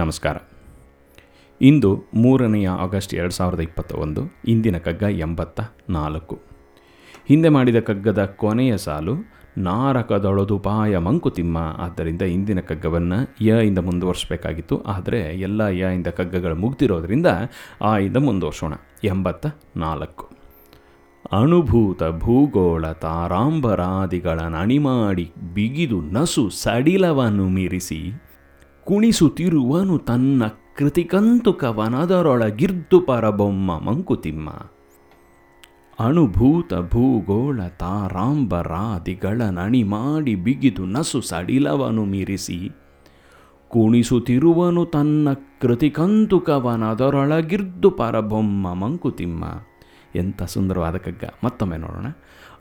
ನಮಸ್ಕಾರ. ಇಂದು ಮೂರನೆಯ ಆಗಸ್ಟ್ ಎರಡು ಸಾವಿರದ ಇಪ್ಪತ್ತ ಒಂದು ಇಂದಿನ ಕಗ್ಗ ಎಂಬತ್ತ ನಾಲ್ಕು. ಹಿಂದೆ ಮಾಡಿದ ಕಗ್ಗದ ಕೊನೆಯ ಸಾಲು ನಾರಕದೊಳದುಪಾಯ ಮಂಕುತಿಮ್ಮ ಆದ್ದರಿಂದ ಇಂದಿನ ಕಗ್ಗವನ್ನು ಯ ಇಂದ ಮುಂದುವರಿಸಬೇಕಾಗಿತ್ತು. ಆದರೆ ಎಲ್ಲ ಯ ಇಂದ ಕಗ್ಗಗಳು ಮುಗ್ದಿರೋದ್ರಿಂದ ಆ ಇಂದ ಮುಂದುವರ್ಸೋಣ. ಎಂಬತ್ತ ನಾಲ್ಕು. ಅನುಭೂತ ಭೂಗೋಳ ತಾರಾಂಬರಾದಿಗಳ ನಣಿಮಾಡಿ ಬಿಗಿದು ನಸು ಸಡಿಲವನ್ನು ಮೀರಿಸಿ ಕುಣಿಸುತ್ತಿರುವನು ತನ್ನ ಕೃತಿಕಂತುಕವನದರೊಳಗಿರ್ದು ಪರಬೊಮ್ಮ ಮಂಕುತಿಮ್ಮ. ಅಣುಭೂತ ಭೂಗೋಳ ತಾರಾಂಬರಾದಿಗಳ ನಣಿ ಮಾಡಿ ಬಿಗಿದು ನಸು ಸಡಿಲವನು ಮೀರಿಸಿ, ಕುಣಿಸುತ್ತಿರುವನು ತನ್ನ ಕೃತಿಕಂತುಕವನದರೊಳಗಿರ್ದು ಪರಬೊಮ್ಮ ಮಂಕುತಿಮ್ಮ. ಎಂಥ ಸುಂದರವಾದ ಕಗ್ಗ. ಮತ್ತೊಮ್ಮೆ ನೋಡೋಣ.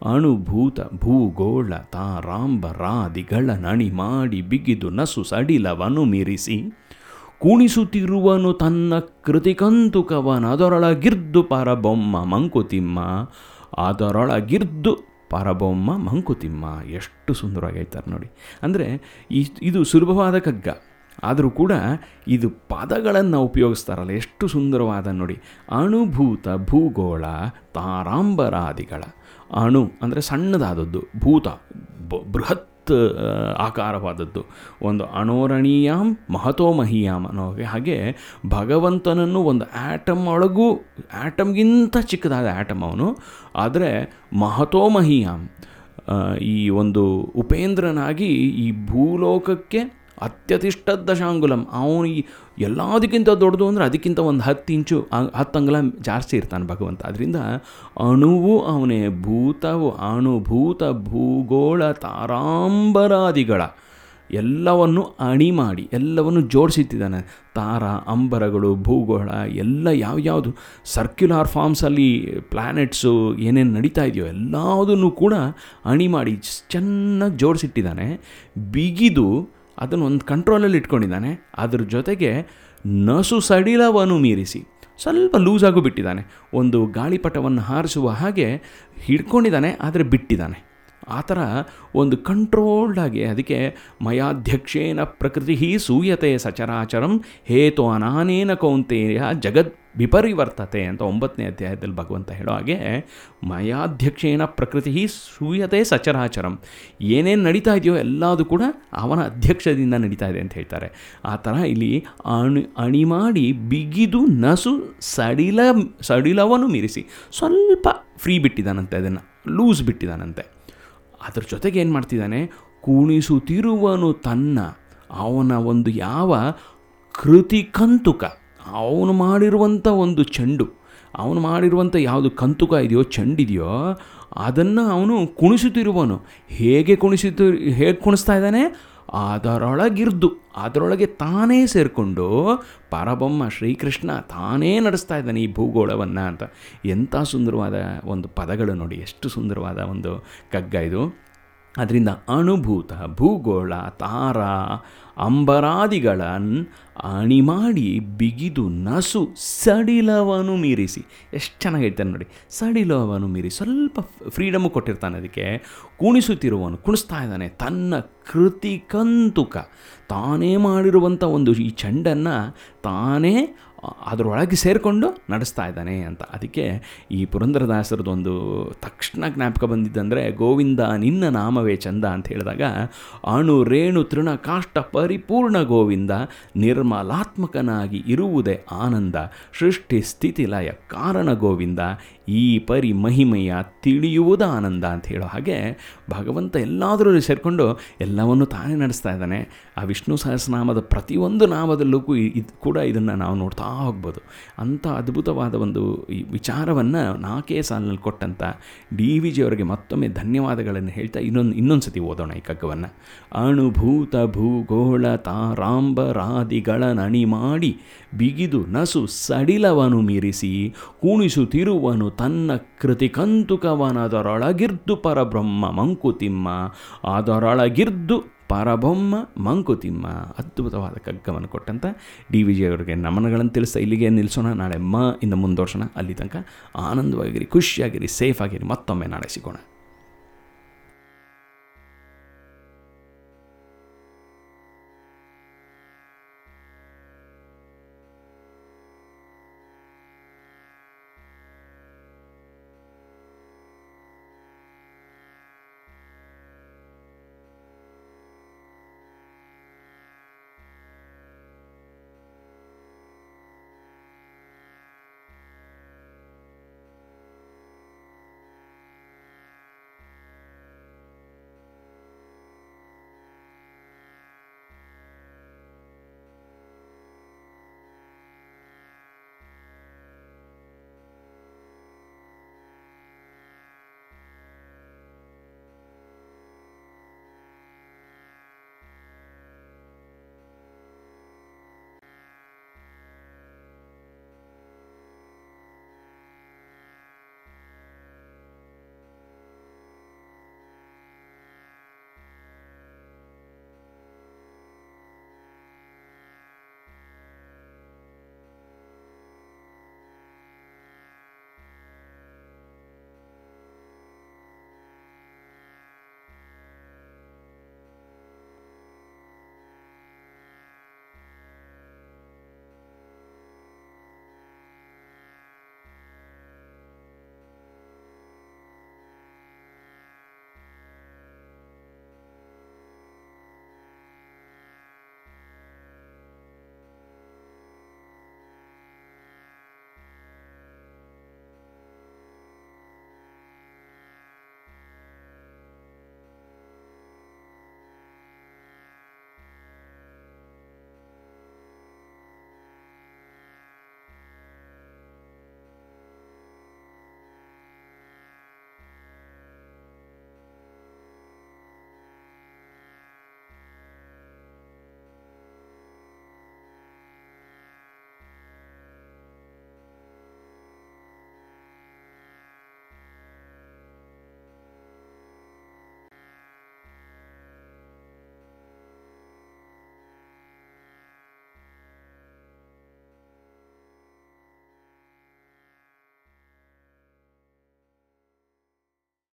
ಅಣುಭೂತ, ಭೂಗೋಳ ತಾರಾಂಬರಾದಿಗಳ ನಣಿ ಮಾಡಿ ಬಿಗಿದು ನಸು ಸಡಿಲವನು ಮೀರಿಸಿ. ಕುಣಿಸುತ್ತಿರುವನು ತನ್ನ ಕೃತಿಕಂತುಕವನದರೊಳಗಿರ್ದು ಪರಬೊಮ್ಮ ಮಂಕುತಿಮ್ಮ. ಅದರೊಳಗಿರ್ದು ಪರಬೊಮ್ಮ ಮಂಕುತಿಮ್ಮ. ಎಷ್ಟು ಸುಂದರವಾಗಿ ಹೇಳ್ತಾರೆ ನೋಡಿ. ಅಂದರೆ ಇದು ಸುಲಭವಾದ ಕಗ್ಗ ಆದರೂ ಕೂಡ ಇದು ಪದಗಳನ್ನು ಉಪಯೋಗಿಸ್ತಾರಲ್ಲ, ಎಷ್ಟು ಸುಂದರವಾದ ನೋಡಿ. ಅಣುಭೂತ, ಭೂಗೋಳ ತಾರಾಂಬರಾದಿಗಳ ಅಣು ಅಂದರೆ ಸಣ್ಣದಾದದ್ದು, ಭೂತ ಬೃಹತ್ ಆಕಾರವಾದದ್ದು. ಒಂದು ಅಣೋರಣೀಯಾಂ ಮಹತೋ ಮಹೀಯಾಮ್ ಅನ್ನೋ ಹಾಗೆ ಹಾಗೆ ಭಗವಂತನನ್ನು ಒಂದು ಆ್ಯಟಮ್ ಒಳಗೂ ಆ್ಯಟಮ್ಗಿಂತ ಚಿಕ್ಕದಾದ ಆ್ಯಟಮ್ ಅವನು. ಆದರೆ ಮಹತೋ ಮಹೀಯಾಮ್ ಈ ಒಂದು ಉಪೇಂದ್ರನಾಗಿ ಈ ಭೂಲೋಕಕ್ಕೆ ಅತ್ಯತಿಷ್ಠ ದಶಾಂಗುಲಂ. ಅವನು ಈ ಎಲ್ಲದಕ್ಕಿಂತ ದೊಡ್ಡದು ಅಂದರೆ ಅದಕ್ಕಿಂತ ಒಂದು ಹತ್ತು ಇಂಚು, ಹತ್ತು ಅಂಗುಲ ಜಾಸ್ತಿ ಇರ್ತಾನೆ ಭಗವಂತ. ಅದರಿಂದ ಅಣುವು ಅವನೇ ಭೂತವು, ಅಣುಭೂತ ಭೂಗೋಳ ತಾರಾಂಬರಾದಿಗಳ. ಎಲ್ಲವನ್ನು ಅಣಿ ಮಾಡಿ, ಎಲ್ಲವನ್ನು ಜೋಡಿಸಿಟ್ಟಿದ್ದಾನೆ. ತಾರ, ಅಂಬರಗಳು, ಭೂಗೋಳ, ಎಲ್ಲ ಯಾವ್ಯಾವುದು ಸರ್ಕ್ಯುಲಾರ್ ಫಾರ್ಮ್ಸಲ್ಲಿ ಪ್ಲ್ಯಾನೆಟ್ಸು ಏನೇನು ನಡೀತಾ ಇದೆಯೋ ಎಲ್ಲದನ್ನು ಕೂಡ ಅಣಿ ಮಾಡಿ, ಚೆನ್ನಾಗಿ ಜೋಡಿಸಿಟ್ಟಿದ್ದಾನೆ. ಬಿಗಿದು ಅದನ್ನು ಒಂದು ಕಂಟ್ರೋಲಲ್ಲಿ ಇಟ್ಕೊಂಡಿದ್ದಾನೆ. ಅದ್ರ ಜೊತೆಗೆ ನಸು ಸಡಿಲವನ್ನು ಮೀರಿಸಿ, ಸ್ವಲ್ಪ ಲೂಸಾಗೂ ಬಿಟ್ಟಿದ್ದಾನೆ. ಒಂದು ಗಾಳಿಪಟವನ್ನು ಹಾರಿಸುವ ಹಾಗೆ ಹಿಡ್ಕೊಂಡಿದ್ದಾನೆ, ಆದರೆ ಬಿಟ್ಟಿದ್ದಾನೆ. ಆ ಥರ ಒಂದು ಕಂಟ್ರೋಲ್ಡ್ ಆಗಿ ಅದಕ್ಕೆ ಮಯಾಧ್ಯಕ್ಷೇನ ಪ್ರಕೃತಿ ಸೂಯತೆ ಸಚರಾಚರಂ ಹೇತು ಅನಾನೇನ ಕೌಂತೆಯ ಜಗದ್ ವಿಪರಿವರ್ತತೆ ಅಂತ ಒಂಬತ್ತನೇ ಅಧ್ಯಾಯದಲ್ಲಿ ಭಗವಂತ ಹೇಳೋ ಹಾಗೆ ಮಯಾಧ್ಯಕ್ಷೇನ ಪ್ರಕೃತಿ ಸೂಯತೆ ಸಚರಾಚರಂ. ಏನೇನು ನಡೀತಾ ಇದೆಯೋ ಎಲ್ಲದೂ ಕೂಡ ಅವನ ಅಧ್ಯಕ್ಷದಿಂದ ನಡೀತಾ ಇದೆ ಅಂತ ಹೇಳ್ತಾರೆ. ಆ ಥರ ಇಲ್ಲಿ ಅಣಿ ಅಣಿ ಮಾಡಿ ಬಿಗಿದು ನಸು ಸಡಿಲ ಸಡಿಲವನ್ನು ಮೀರಿಸಿ ಸ್ವಲ್ಪ ಫ್ರೀ ಬಿಟ್ಟಿದ್ದಾನಂತೆ ಅದನ್ನು ಲೂಸ್ ಬಿಟ್ಟಿದ್ದಾನಂತೆ ಅದ್ರ ಜೊತೆಗೆ ಏನು ಮಾಡ್ತಿದ್ದಾನೆ? ಕುಣಿಸುತ್ತಿರುವನು ತನ್ನ, ಅವನ ಒಂದು ಯಾವ ಕೃತಿ ಕಂತುಕ. ಅವನು ಮಾಡಿರುವಂಥ ಒಂದು ಚೆಂಡು, ಅವನು ಮಾಡಿರುವಂಥ ಯಾವುದು ಕಂತುಕ ಇದೆಯೋ, ಚೆಂಡಿದೆಯೋ, ಅದನ್ನು ಅವನು ಕುಣಿಸುತ್ತಿರುವನು. ಹೇಗೆ ಕುಣಿಸುತ್ತಿ ಹೇಗೆ ಕುಣಿಸ್ತಾ ಇದ್ದಾನೆ? ಅದರೊಳಗಿರ್ದು, ಅದರೊಳಗೆ ತಾನೇ ಸೇರಿಕೊಂಡು ಪರಬೊಮ್ಮ ಶ್ರೀಕೃಷ್ಣ ತಾನೇ ನಡೆಸ್ತಾ ಇದ್ದಾನೆ ಈ ಭೂಗೋಳವನ್ನು ಅಂತ. ಎಂಥ ಸುಂದರವಾದ ಒಂದು ಪದಗಳು ನೋಡಿ, ಎಷ್ಟು ಸುಂದರವಾದ ಒಂದು ಕಗ್ಗ ಇದು. ಅದರಿಂದ ಅಣುಭೂತ, ಭೂಗೋಳ, ತಾರ ಅಂಬರಾದಿಗಳನ್ನು ಅಣಿ ಮಾಡಿ ಬಿಗಿದು ನಸು ಸಡಿಲವನ್ನು ಮೀರಿಸಿ. ಎಷ್ಟು ಚೆನ್ನಾಗಿ ಹೇಳ್ತಾನೆ ನೋಡಿ. ಸಡಿಲವನು ಮೀರಿ ಸ್ವಲ್ಪ ಫ್ರೀಡಮು ಕೊಟ್ಟಿರ್ತಾನೆ ಅದಕ್ಕೆ. ಕುಣಿಸುತ್ತಿರುವವನು, ಕುಣಿಸ್ತಾ ಇದ್ದಾನೆ. ತನ್ನ ಕೃತಿ ಕಂತುಕ. ತಾನೇ ಮಾಡಿರುವಂಥ ಒಂದು ಈ ಚೆಂಡನ್ನು ತಾನೇ ಅದರೊಳಗೆ ಸೇರಿಕೊಂಡು ನಡೆಸ್ತಾ ಇದ್ದಾನೆ ಅಂತ. ಅದಕ್ಕೆ ಈ ಪುರಂದರದಾಸರದೊಂದು ತಕ್ಷಣ ಜ್ಞಾಪಕ ಬಂದಿದ್ದಂದರೆ, ಗೋವಿಂದ, ನಿನ್ನ ನಾಮವೇ ಚಂದ ಅಂತ ಹೇಳಿದಾಗ, ಅಣು, ರೇಣು, ತೃಣ, ಕಾಷ್ಟ, ಪರಿಪೂರ್ಣ ಗೋವಿಂದ, ನಿರ್ಮಲಾತ್ಮಕನಾಗಿ ಇರುವುದೇ ಆನಂದ, ಸೃಷ್ಟಿ, ಸ್ಥಿತಿ, ಲಯ, ಕಾರಣ ಗೋವಿಂದ, ಈ ಪರಿ ಮಹಿಮೆಯ ತಿಳಿಯುವುದ ಆನಂದ ಅಂತ ಹೇಳೋ ಹಾಗೆ ಭಗವಂತ ಎಲ್ಲಾದರೂ ಸೇರಿಕೊಂಡು ಎಲ್ಲವನ್ನು ತಾನೇ ನಡೆಸ್ತಾ ಇದ್ದಾನೆ. ಆ ವಿಷ್ಣು ಸಹಸ್ರನಾಮದ ಪ್ರತಿಯೊಂದು ನಾಮದಲ್ಲೂ ಕೂಡ ಇದನ್ನು ನಾವು ನೋಡ್ತಾ ಹೋಗ್ಬೋದು ಅಂಥ ಅದ್ಭುತವಾದ ಒಂದು ವಿಚಾರವನ್ನು ನಾಲ್ಕೇ ಸಾಲಿನಲ್ಲಿ ಕೊಟ್ಟಂಥ ಡಿ ವಿ ಜಿ ಅವರಿಗೆ ಮತ್ತೊಮ್ಮೆ ಧನ್ಯವಾದಗಳನ್ನು ಹೇಳ್ತಾ ಇನ್ನೊಂದು ಇನ್ನೊಂದು ಸತಿ ಓದೋಣ ಈ ಕಗ್ಗವನ್ನು. ಅಣುಭೂತ ಭೂಗೋಳ ತಾರಾಂಬರಾದಿಗಳ ನಣಿ ಮಾಡಿ ಬಿಗಿದು ನಸು ಸಡಿಲವನು ಮೀರಿಸಿ ಕುಣಿಸುತ್ತಿರುವನು ತನ್ನ ಕೃತಿಕಂತುಕವನದರೊಳಗಿರ್ದು ಪರಬ್ರಹ್ಮ ಮಂಕುತಿಮ್ಮ. ಅದರೊಳಗಿರ್ದು ಪರಬೊಮ್ಮ ಮಂಕುತಿಮ್ಮ. ಅದ್ಭುತವಾದ ಕಗ್ಗವನ್ನು ಕೊಟ್ಟಂಥ ಡಿ ವಿ ಜಿ ಅವರಿಗೆ ನಮನಗಳನ್ನು ತಿಳಿಸ್ತಾ ಇಲ್ಲಿಗೆ ನಿಲ್ಲಿಸೋಣ ನಾಳೆ ಮ ಇಂದ ಮುಂದುವರ್ಸೋಣ. ಅಲ್ಲಿ ತನಕ ಆನಂದವಾಗಿರಿ, ಖುಷಿಯಾಗಿರಿ ಸೇಫ್ ಆಗಿರಿ ಮತ್ತೊಮ್ಮೆ ನಾಳೆ ಸಿಗೋಣ.